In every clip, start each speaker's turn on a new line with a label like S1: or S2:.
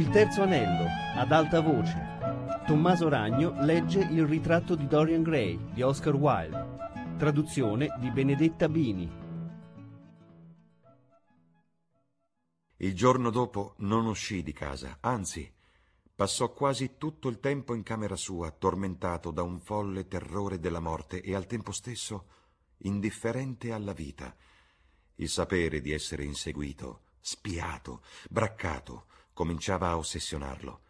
S1: Il terzo anello, ad alta voce. Tommaso Ragno legge Il ritratto di Dorian Gray di Oscar Wilde. Traduzione di Benedetta Bini.
S2: Il giorno dopo non uscì di casa, anzi, passò quasi tutto il tempo in camera sua, tormentato da un folle terrore della morte e al tempo stesso indifferente alla vita. Il sapere di essere inseguito, spiato, braccato, cominciava a ossessionarlo.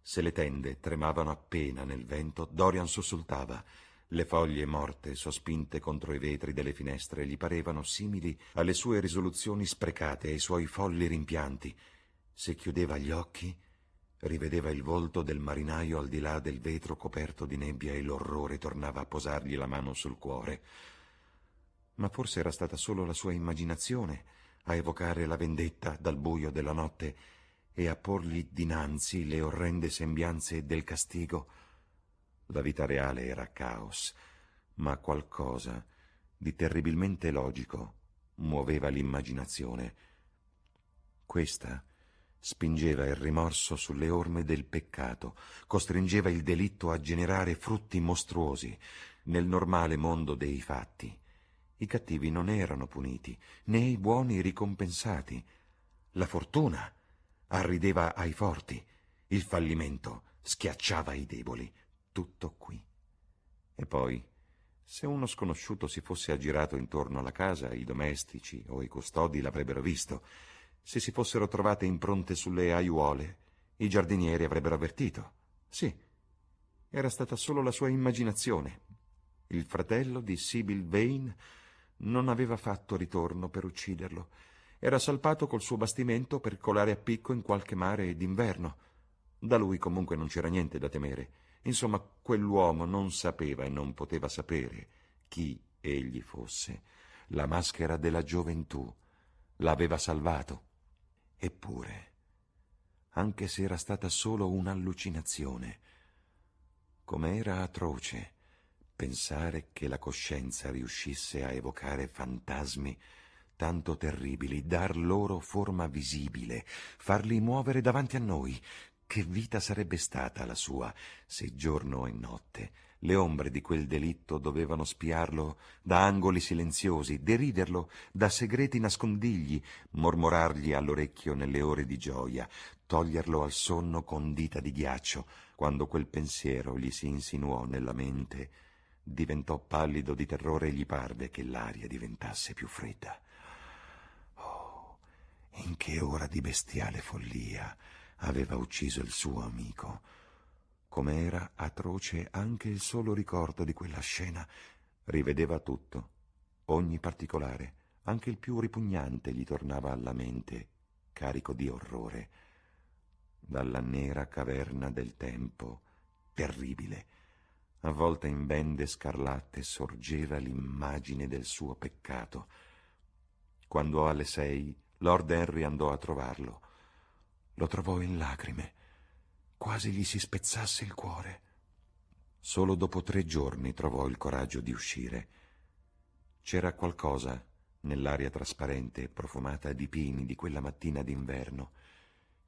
S2: Se le tende tremavano appena nel vento, Dorian sussultava. Le foglie morte, sospinte contro i vetri delle finestre, gli parevano simili alle sue risoluzioni sprecate, ai suoi folli rimpianti. Se chiudeva gli occhi, rivedeva il volto del marinaio al di là del vetro coperto di nebbia e l'orrore tornava a posargli la mano sul cuore. Ma forse era stata solo la sua immaginazione a evocare la vendetta dal buio della notte e a porgli dinanzi le orrende sembianze del castigo. La vita reale era caos, ma qualcosa di terribilmente logico muoveva l'immaginazione. Questa spingeva il rimorso sulle orme del peccato, costringeva il delitto a generare frutti mostruosi nel normale mondo dei fatti. I cattivi non erano puniti, né i buoni ricompensati. La fortuna arrideva ai forti, il fallimento schiacciava i deboli. Tutto qui. E poi, se uno sconosciuto si fosse aggirato intorno alla casa, i domestici o i custodi l'avrebbero visto. Se si fossero trovate impronte sulle aiuole, i giardinieri avrebbero avvertito. Sì, era stata solo la sua immaginazione. Il fratello di Sibyl Vane non aveva fatto ritorno per ucciderlo era salpato col suo bastimento per colare a picco in qualche mare d'inverno. Da lui comunque non c'era niente da temere. Insomma, quell'uomo non sapeva e non poteva sapere chi egli fosse. La maschera della gioventù l'aveva salvato. Eppure, anche se era stata solo un'allucinazione, com'era atroce pensare che la coscienza riuscisse a evocare fantasmi tanto terribili, dar loro forma visibile, farli muovere davanti a noi. Che vita sarebbe stata la sua se giorno e notte le ombre di quel delitto dovevano spiarlo da angoli silenziosi, deriderlo da segreti nascondigli, mormorargli all'orecchio nelle ore di gioia, toglierlo al sonno con dita di ghiaccio, quando quel pensiero gli si insinuò nella mente, diventò pallido di terrore e gli parve che l'aria diventasse più fredda. In che ora di bestiale follia aveva ucciso il suo amico. Com'era atroce anche il solo ricordo di quella scena. Rivedeva tutto, ogni particolare, anche il più ripugnante gli tornava alla mente, carico di orrore. Dalla nera caverna del tempo, terribile, avvolta in bende scarlatte, sorgeva l'immagine del suo peccato. Quando alle sei Lord Henry andò a trovarlo. Lo trovò in lacrime, quasi gli si spezzasse il cuore. Solo dopo tre giorni trovò il coraggio di uscire. C'era qualcosa nell'aria trasparente e profumata di pini di quella mattina d'inverno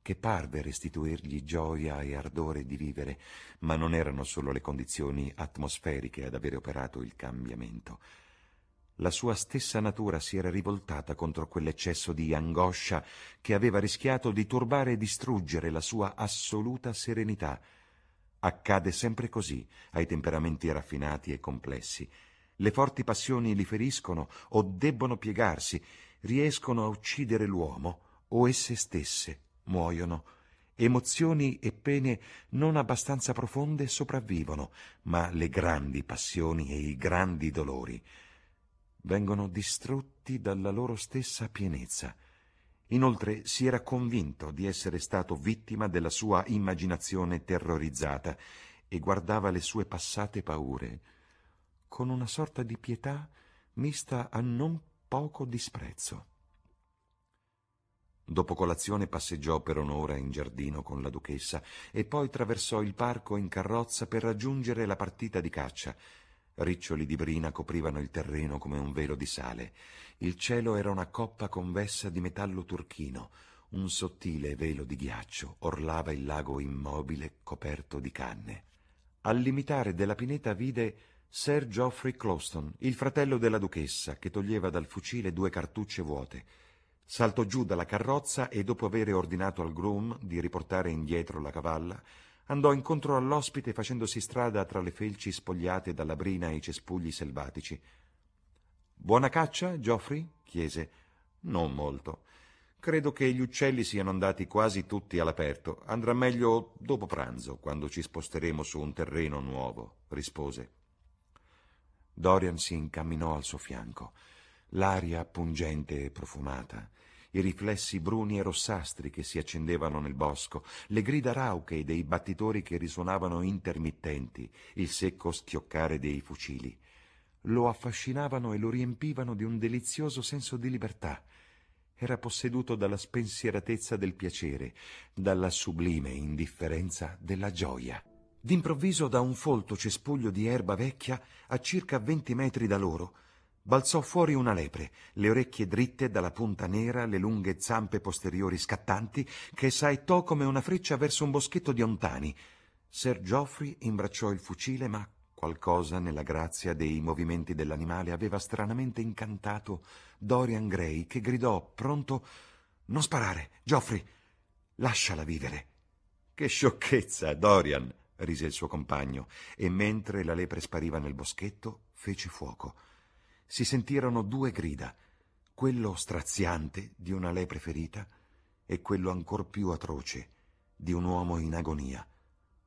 S2: che parve restituirgli gioia e ardore di vivere, ma non erano solo le condizioni atmosferiche ad avere operato il cambiamento la sua stessa natura si era rivoltata contro quell'eccesso di angoscia che aveva rischiato di turbare e distruggere la sua assoluta serenità. Accade sempre così ai temperamenti raffinati e complessi. Le forti passioni li feriscono o debbono piegarsi, riescono a uccidere l'uomo o esse stesse muoiono. Emozioni e pene non abbastanza profonde sopravvivono, ma le grandi passioni e i grandi dolori vengono distrutti dalla loro stessa pienezza. Inoltre si era convinto di essere stato vittima della sua immaginazione terrorizzata e guardava le sue passate paure con una sorta di pietà mista a non poco disprezzo. Dopo colazione passeggiò per un'ora in giardino con la duchessa e poi traversò il parco in carrozza per raggiungere la partita di caccia Riccioli di brina coprivano il terreno come un velo di sale. Il cielo era una coppa convessa di metallo turchino, un sottile velo di ghiaccio orlava il lago immobile coperto di canne. Al limitare della pineta vide Sir Geoffrey Closton, il fratello della duchessa, che toglieva dal fucile due cartucce vuote. Saltò giù dalla carrozza e, dopo avere ordinato al groom di riportare indietro la cavalla, andò incontro all'ospite facendosi strada tra le felci spogliate dalla brina e i cespugli selvatici. Buona caccia, Geoffrey? chiese. Non molto. Credo che gli uccelli siano andati quasi tutti all'aperto. Andrà meglio dopo pranzo, quando ci sposteremo su un terreno nuovo, rispose. Dorian si incamminò al suo fianco. L'aria pungente e profumata, i riflessi bruni e rossastri che si accendevano nel bosco, le grida rauche dei battitori che risuonavano intermittenti, il secco schioccare dei fucili. Lo affascinavano e lo riempivano di un delizioso senso di libertà era posseduto dalla spensieratezza del piacere, dalla sublime indifferenza della gioia. D'improvviso da un folto cespuglio di erba vecchia a circa venti metri da loro balzò fuori una lepre, le orecchie dritte dalla punta nera, le lunghe zampe posteriori scattanti, che saettò come una freccia verso un boschetto di ontani. Sir Geoffrey imbracciò il fucile, ma Qualcosa nella grazia dei movimenti dell'animale aveva stranamente incantato Dorian Gray, che gridò, pronto Non sparare, Geoffrey, lasciala vivere. Che sciocchezza, Dorian, rise il suo compagno, e mentre la lepre spariva nel boschetto, fece fuoco. Si sentirono due grida, quello straziante di una lepre ferita e quello ancor più atroce di un uomo in agonia.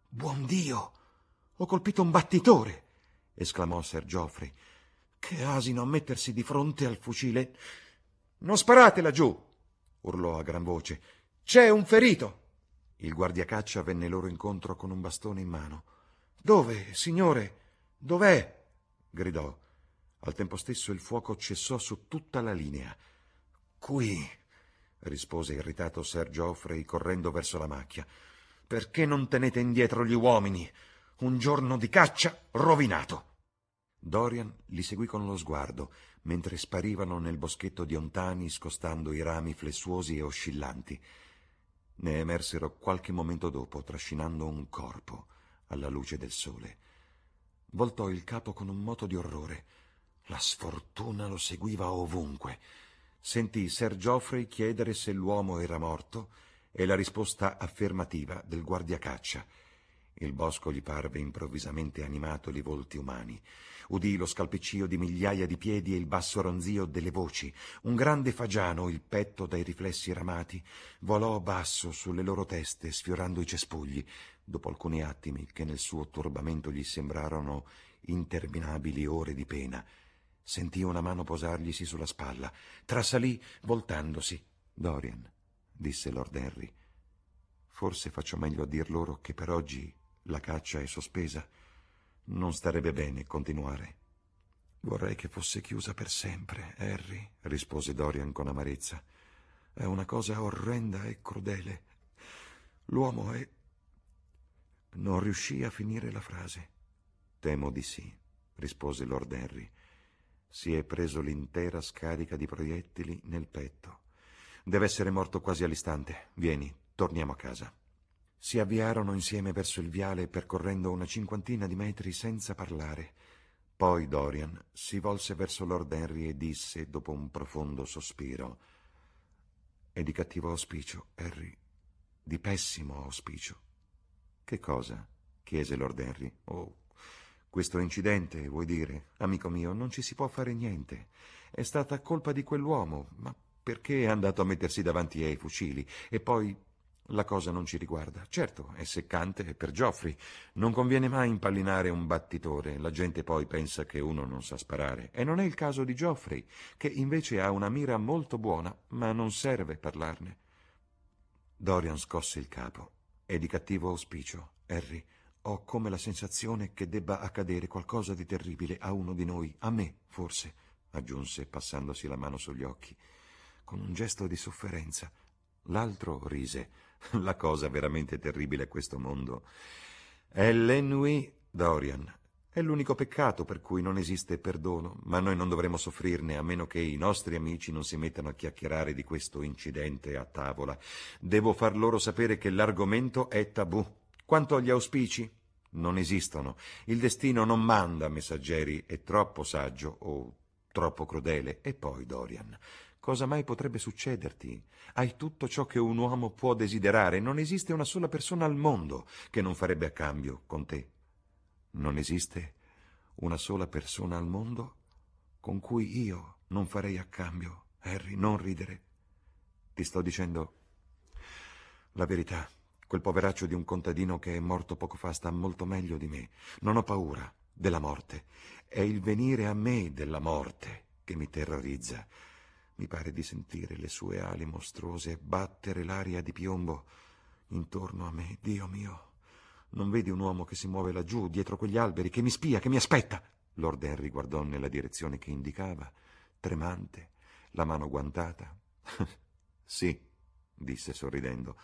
S2: Buon Dio! Ho colpito un battitore! esclamò Sir Geoffrey. Che asino a mettersi di fronte al fucile. Non sparate laggiù! urlò a gran voce. C'è un ferito! Il guardiacaccia venne loro incontro con un bastone in mano. Dove, signore? Dov'è? gridò. Al tempo stesso il fuoco cessò su tutta la linea. Qui, rispose irritato Sir Geoffrey correndo verso la macchia. Perché non tenete indietro gli uomini? Un giorno di caccia rovinato. Dorian li seguì con lo sguardo, mentre sparivano nel boschetto di ontani scostando i rami flessuosi e oscillanti. Ne emersero qualche momento dopo, trascinando un corpo alla luce del sole. Voltò il capo con un moto di orrore. La sfortuna lo seguiva ovunque. Sentì Sir Geoffrey chiedere se l'uomo era morto e la risposta affermativa del guardiacaccia. Il bosco gli parve improvvisamente animato di volti umani. Udì lo scalpiccio di migliaia di piedi e il basso ronzio delle voci. Un grande fagiano, il petto dai riflessi ramati, volò basso sulle loro teste, sfiorando i cespugli, dopo alcuni attimi che nel suo turbamento gli sembrarono interminabili ore di pena. Sentì una mano posarglisi sulla spalla. Trasalì, voltandosi. Dorian, disse Lord Henry, forse faccio meglio a dir loro che per oggi la caccia è sospesa. Non starebbe bene continuare. Vorrei che fosse chiusa per sempre, Harry, rispose Dorian con amarezza. È una cosa orrenda e crudele. L'uomo è. Non riuscì a finire la frase. Temo di sì, rispose Lord Henry. Si è preso l'intera scarica di proiettili nel petto. Deve essere morto quasi all'istante. Vieni, torniamo a casa. Si avviarono insieme verso il viale percorrendo una cinquantina di metri senza parlare. Poi Dorian si volse verso Lord Henry e disse, dopo un profondo sospiro, È di cattivo auspicio, Harry, di pessimo auspicio. Che cosa? chiese Lord Henry. Oh, questo incidente, vuoi dire? Amico mio, non ci si può fare niente. È stata colpa di quell'uomo, ma perché è andato a mettersi davanti ai fucili? E poi la cosa non ci riguarda. Certo, è seccante per Geoffrey. Non conviene mai impallinare un battitore. La gente poi pensa che uno non sa sparare. E non è il caso di Geoffrey, che invece ha una mira molto buona, ma non serve parlarne. Dorian scosse il capo. È di cattivo auspicio, Harry. Ho come la sensazione che debba accadere qualcosa di terribile a uno di noi, a me, forse, aggiunse, passandosi la mano sugli occhi, con un gesto di sofferenza. L'altro rise. La cosa veramente terribile a questo mondo è l'ennui Dorian. È l'unico peccato per cui non esiste perdono, ma noi non dovremo soffrirne a meno che i nostri amici non si mettano a chiacchierare di questo incidente a tavola. Devo far loro sapere che l'argomento è tabù. Quanto agli auspici, non esistono. Il destino non manda messaggeri, è troppo saggio o troppo crudele. E poi, Dorian, cosa mai potrebbe succederti? Hai tutto ciò che un uomo può desiderare. Non esiste una sola persona al mondo che non farebbe a cambio con te. Non esiste una sola persona al mondo con cui io non farei a cambio. Harry, non ridere. Ti sto dicendo la verità. Quel poveraccio di un contadino che è morto poco fa sta molto meglio di me. Non ho paura della morte. È il venire a me della morte che mi terrorizza. Mi pare di sentire le sue ali mostruose battere l'aria di piombo intorno a me. Dio mio. Non vedi un uomo che si muove laggiù, dietro quegli alberi, che mi spia, che mi aspetta? Lord Henry guardò nella direzione che indicava, tremante, la mano guantata. sì, disse sorridendo.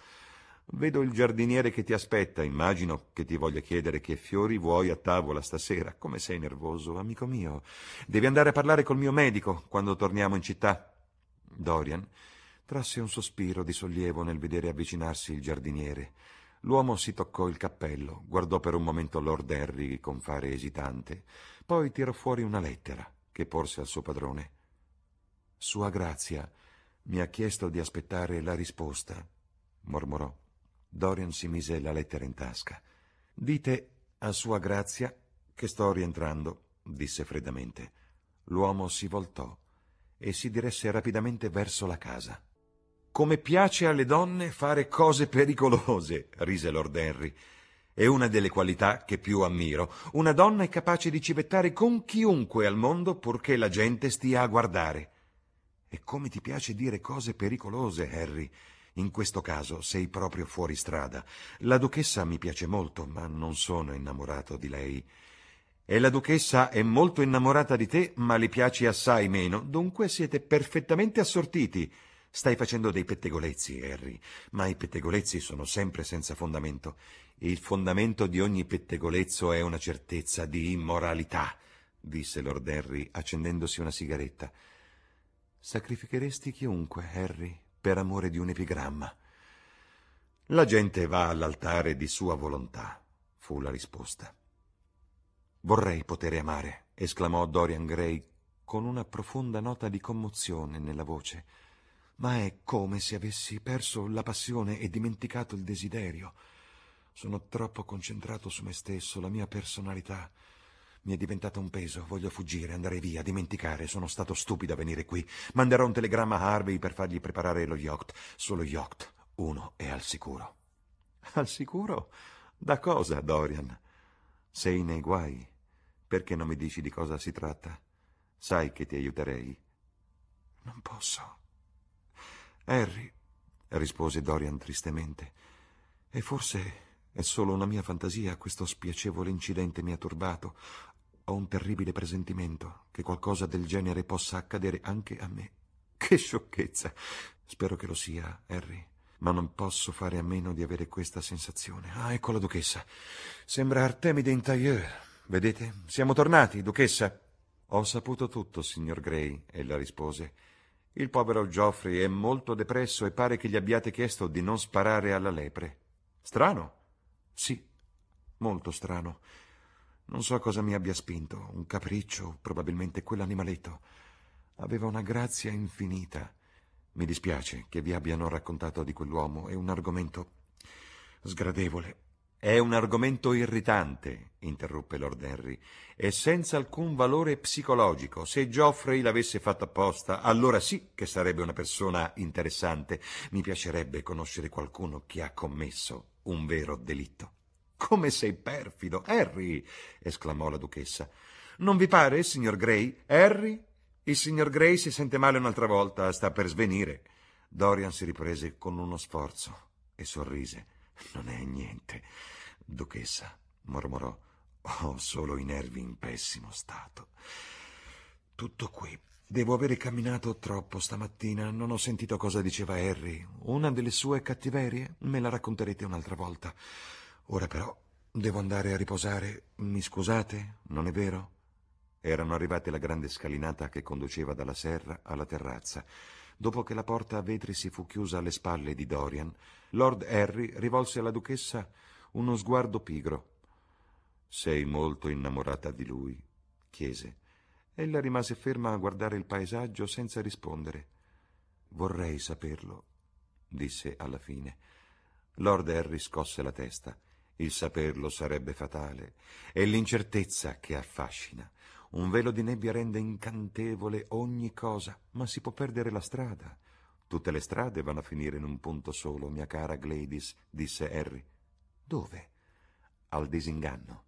S2: Vedo il giardiniere che ti aspetta. Immagino che ti voglia chiedere che fiori vuoi a tavola stasera. Come sei nervoso, amico mio. Devi andare a parlare col mio medico quando torniamo in città. Dorian trasse un sospiro di sollievo nel vedere avvicinarsi il giardiniere. L'uomo si toccò il cappello, guardò per un momento Lord Henry con fare esitante, poi tirò fuori una lettera che porse al suo padrone. Sua Grazia mi ha chiesto di aspettare la risposta, mormorò. Dorian si mise la lettera in tasca. Dite a Sua Grazia che sto rientrando, disse freddamente. L'uomo si voltò e si diresse rapidamente verso la casa. Come piace alle donne fare cose pericolose, rise Lord Henry. È una delle qualità che più ammiro. Una donna è capace di civettare con chiunque al mondo purché la gente stia a guardare. E come ti piace dire cose pericolose, Harry. In questo caso sei proprio fuori strada. La duchessa mi piace molto, ma non sono innamorato di lei. E la duchessa è molto innamorata di te, ma le piaci assai meno. Dunque siete perfettamente assortiti. Stai facendo dei pettegolezzi, Harry, ma i pettegolezzi sono sempre senza fondamento. Il fondamento di ogni pettegolezzo è una certezza di immoralità, disse Lord Henry, accendendosi una sigaretta. Sacrificheresti chiunque, Harry, per amore di un epigramma. La gente va all'altare di sua volontà, fu la risposta. Vorrei poter amare, esclamò Dorian Gray con una profonda nota di commozione nella voce ma è come se avessi perso la passione e dimenticato il desiderio. Sono troppo concentrato su me stesso, la mia personalità mi è diventata un peso. Voglio fuggire, andare via, dimenticare. Sono stato stupido a venire qui. Manderò un telegramma a Harvey per fargli preparare lo yacht. Solo yacht. Uno è al sicuro. Al sicuro? Da cosa, Dorian? Sei nei guai. Perché non mi dici di cosa si tratta? Sai che ti aiuterei. Non posso. Harry, rispose Dorian tristemente, e forse è solo una mia fantasia, questo spiacevole incidente mi ha turbato. Ho un terribile presentimento che qualcosa del genere possa accadere anche a me. Che sciocchezza! Spero che lo sia, Harry, ma non posso fare a meno di avere questa sensazione. Ah, ecco la duchessa. Sembra Artemide in tailleur. Vedete? Siamo tornati, duchessa. Ho saputo tutto, signor Gray, ella rispose. Il povero Geoffrey è molto depresso e pare che gli abbiate chiesto di non sparare alla lepre. Strano? Sì, molto strano. Non so cosa mi abbia spinto, un capriccio, probabilmente quell'animaletto. Aveva una grazia infinita. Mi dispiace che vi abbiano raccontato di quell'uomo, è un argomento sgradevole. È un argomento irritante, interruppe Lord Henry, e senza alcun valore psicologico. Se Geoffrey l'avesse fatto apposta, allora sì che sarebbe una persona interessante. Mi piacerebbe conoscere qualcuno che ha commesso un vero delitto. Come sei perfido, Harry! esclamò la duchessa. Non vi pare, signor Gray? Harry? Il signor Gray si sente male un'altra volta, sta per svenire. Dorian si riprese con uno sforzo e sorrise. Non è niente. Duchessa, mormorò, ho solo i nervi in pessimo stato. Tutto qui. Devo avere camminato troppo stamattina. Non ho sentito cosa diceva Harry. Una delle sue cattiverie? Me la racconterete un'altra volta. Ora però Devo andare a riposare. Mi scusate, non è vero? Erano arrivati alla grande scalinata che conduceva dalla serra alla terrazza. Dopo che la porta a vetri si fu chiusa alle spalle di Dorian, Lord Harry rivolse alla duchessa uno sguardo pigro. Sei molto innamorata di lui? chiese. Ella rimase ferma a guardare il paesaggio senza rispondere. Vorrei saperlo, disse alla fine. Lord Harry scosse la testa. Il saperlo sarebbe fatale. È l'incertezza che affascina. Un velo di nebbia rende incantevole ogni cosa, ma si può perdere la strada. Tutte le strade vanno a finire in un punto solo, mia cara Gladys, disse Harry. Dove? Al disinganno.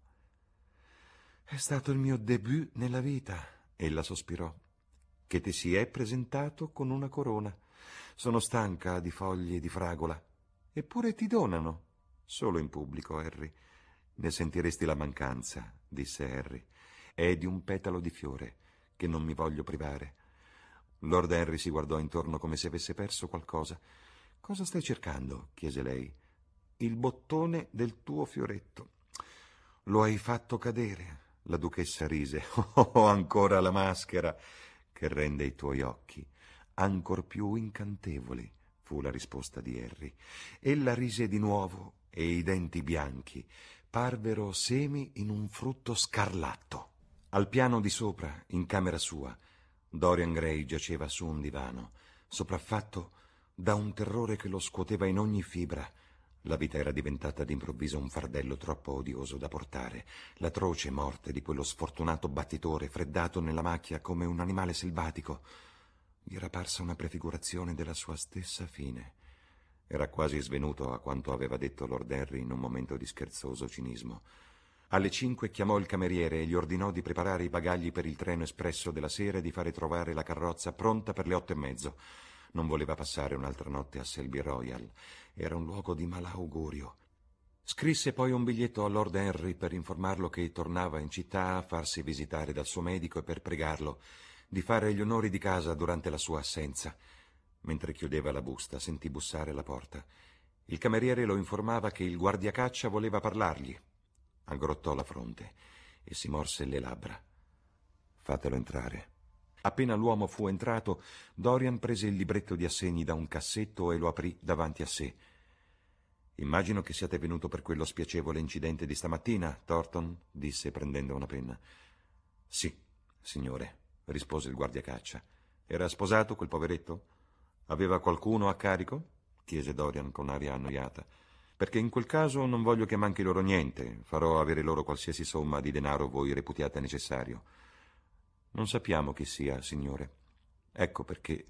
S2: È stato il mio debut nella vita, ella sospirò, che ti si è presentato con una corona. Sono stanca di foglie di fragola. Eppure ti donano. Solo in pubblico, Harry. Ne sentiresti la mancanza, disse Harry. È di un petalo di fiore che non mi voglio privare. Lord Henry si guardò intorno come se avesse perso qualcosa. Cosa stai cercando? chiese lei. Il bottone del tuo fioretto. Lo hai fatto cadere. La duchessa rise. Oh, ancora la maschera che rende i tuoi occhi ancor più incantevoli, fu la risposta di Harry. Ella rise di nuovo e i denti bianchi parvero semi in un frutto scarlatto. Al piano di sopra, in camera sua, Dorian Gray giaceva su un divano, sopraffatto da un terrore che lo scuoteva in ogni fibra. La vita era diventata d'improvviso un fardello troppo odioso da portare. L'atroce morte di quello sfortunato battitore, freddato nella macchia come un animale selvatico, gli era parsa una prefigurazione della sua stessa fine. Era quasi svenuto a quanto aveva detto Lord Henry in un momento di scherzoso cinismo. Alle cinque chiamò il cameriere e gli ordinò di preparare i bagagli per il treno espresso della sera e di fare trovare la carrozza pronta per le otto e mezzo. Non voleva passare un'altra notte a Selby Royal. Era un luogo di malaugurio. Scrisse poi un biglietto a Lord Henry per informarlo che tornava in città a farsi visitare dal suo medico e per pregarlo di fare gli onori di casa durante la sua assenza. Mentre chiudeva la busta, sentì bussare alla porta. Il cameriere lo informava che il guardiacaccia voleva parlargli. Aggrottò la fronte e si morse le labbra. Fatelo entrare. Appena l'uomo fu entrato, Dorian prese il libretto di assegni da un cassetto e lo aprì davanti a sé. Immagino che siate venuto per quello spiacevole incidente di stamattina, Thornton, disse prendendo una penna. Sì, signore, rispose il guardiacaccia. Era sposato quel poveretto? Aveva qualcuno a carico? chiese Dorian con aria annoiata. Perché in quel caso non voglio che manchi loro niente, farò avere loro qualsiasi somma di denaro voi reputiate necessario. Non sappiamo chi sia, signore. Ecco perché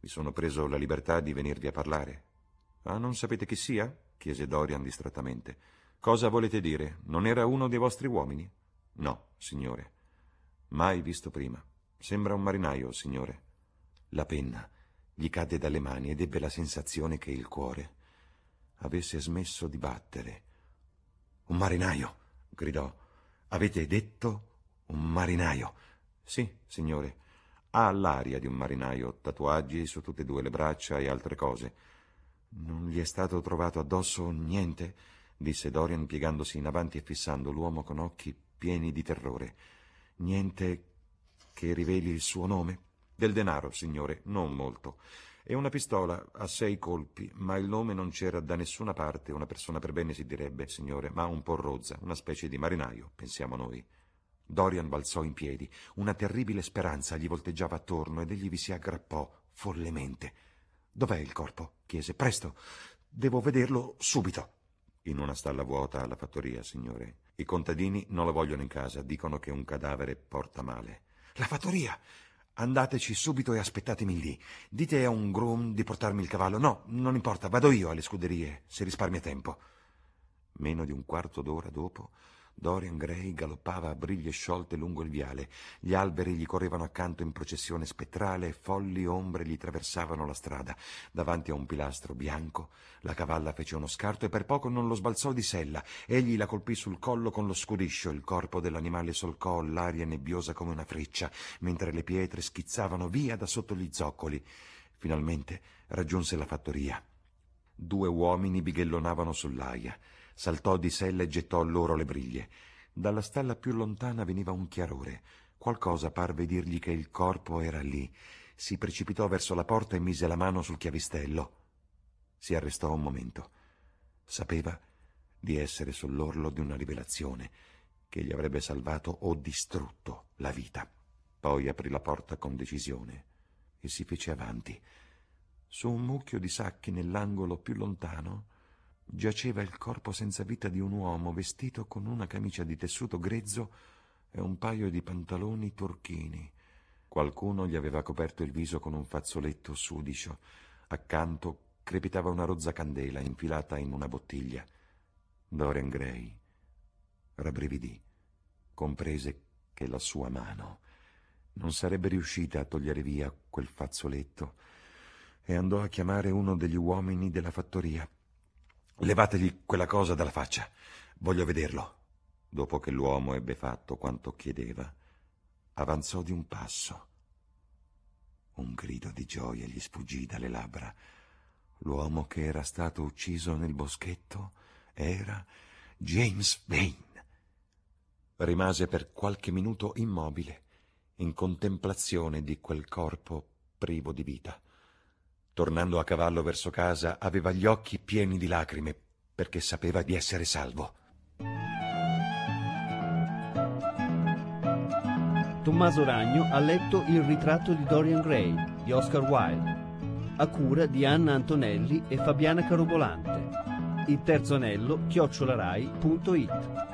S2: mi sono preso la libertà di venirvi a parlare. Ah, non sapete chi sia? chiese Dorian distrattamente. Cosa volete dire? Non era uno dei vostri uomini? No, signore. Mai visto prima. Sembra un marinaio, signore. La penna gli cadde dalle mani ed ebbe la sensazione che il cuore avesse smesso di battere. Un marinaio, gridò. Avete detto un marinaio? Sì, signore. Ha l'aria di un marinaio, tatuaggi su tutte e due le braccia e altre cose. Non gli è stato trovato addosso niente? disse Dorian piegandosi in avanti e fissando l'uomo con occhi pieni di terrore. Niente che riveli il suo nome? Del denaro, signore, non molto. E una pistola a sei colpi, ma il nome non c'era da nessuna parte, una persona per bene si direbbe, signore, ma un po' rozza, una specie di marinaio, pensiamo noi. Dorian balzò in piedi, una terribile speranza gli volteggiava attorno ed egli vi si aggrappò follemente. Dov'è il corpo? chiese. Presto, devo vederlo subito. In una stalla vuota alla fattoria, signore. I contadini non lo vogliono in casa, dicono che un cadavere porta male. La fattoria! Andateci subito e aspettatemi lì. Dite a un groom di portarmi il cavallo. No, non importa, vado io alle scuderie, se risparmia tempo. Meno di un quarto d'ora dopo, Dorian Gray galoppava a briglie sciolte lungo il viale. Gli alberi gli correvano accanto in processione spettrale e folli ombre gli traversavano la strada. Davanti a un pilastro bianco, la cavalla fece uno scarto e per poco non lo sbalzò di sella. Egli la colpì sul collo con lo scudiscio. Il corpo dell'animale solcò l'aria nebbiosa come una freccia, mentre le pietre schizzavano via da sotto gli zoccoli. Finalmente raggiunse la fattoria. Due uomini bighellonavano sull'aia. Saltò di sella e gettò loro le briglie. Dalla stalla più lontana veniva un chiarore. Qualcosa parve dirgli che il corpo era lì. Si precipitò verso la porta e mise la mano sul chiavistello. Si arrestò un momento. Sapeva di essere sull'orlo di una rivelazione che gli avrebbe salvato o distrutto la vita. Poi aprì la porta con decisione e si fece avanti. Su un mucchio di sacchi nell'angolo più lontano giaceva il corpo senza vita di un uomo vestito con una camicia di tessuto grezzo e un paio di pantaloni turchini. Qualcuno gli aveva coperto il viso con un fazzoletto sudicio. Accanto crepitava una rozza candela infilata in una bottiglia. Dorian Gray rabbrividì, comprese che la sua mano non sarebbe riuscita a togliere via quel fazzoletto e andò a chiamare uno degli uomini della fattoria. Levategli quella cosa dalla faccia. Voglio vederlo. Dopo che l'uomo ebbe fatto quanto chiedeva, avanzò di un passo. Un grido di gioia gli sfuggì dalle labbra. L'uomo che era stato ucciso nel boschetto era James Vane. Rimase per qualche minuto immobile, in contemplazione di quel corpo privo di vita. Tornando a cavallo verso casa, aveva gli occhi pieni di lacrime perché sapeva di essere salvo.
S1: Tommaso Ragno ha letto Il ritratto di Dorian Gray di Oscar Wilde, a cura di Anna Antonelli e Fabiana Carobolante. Il terzo anello chiocciolarai.it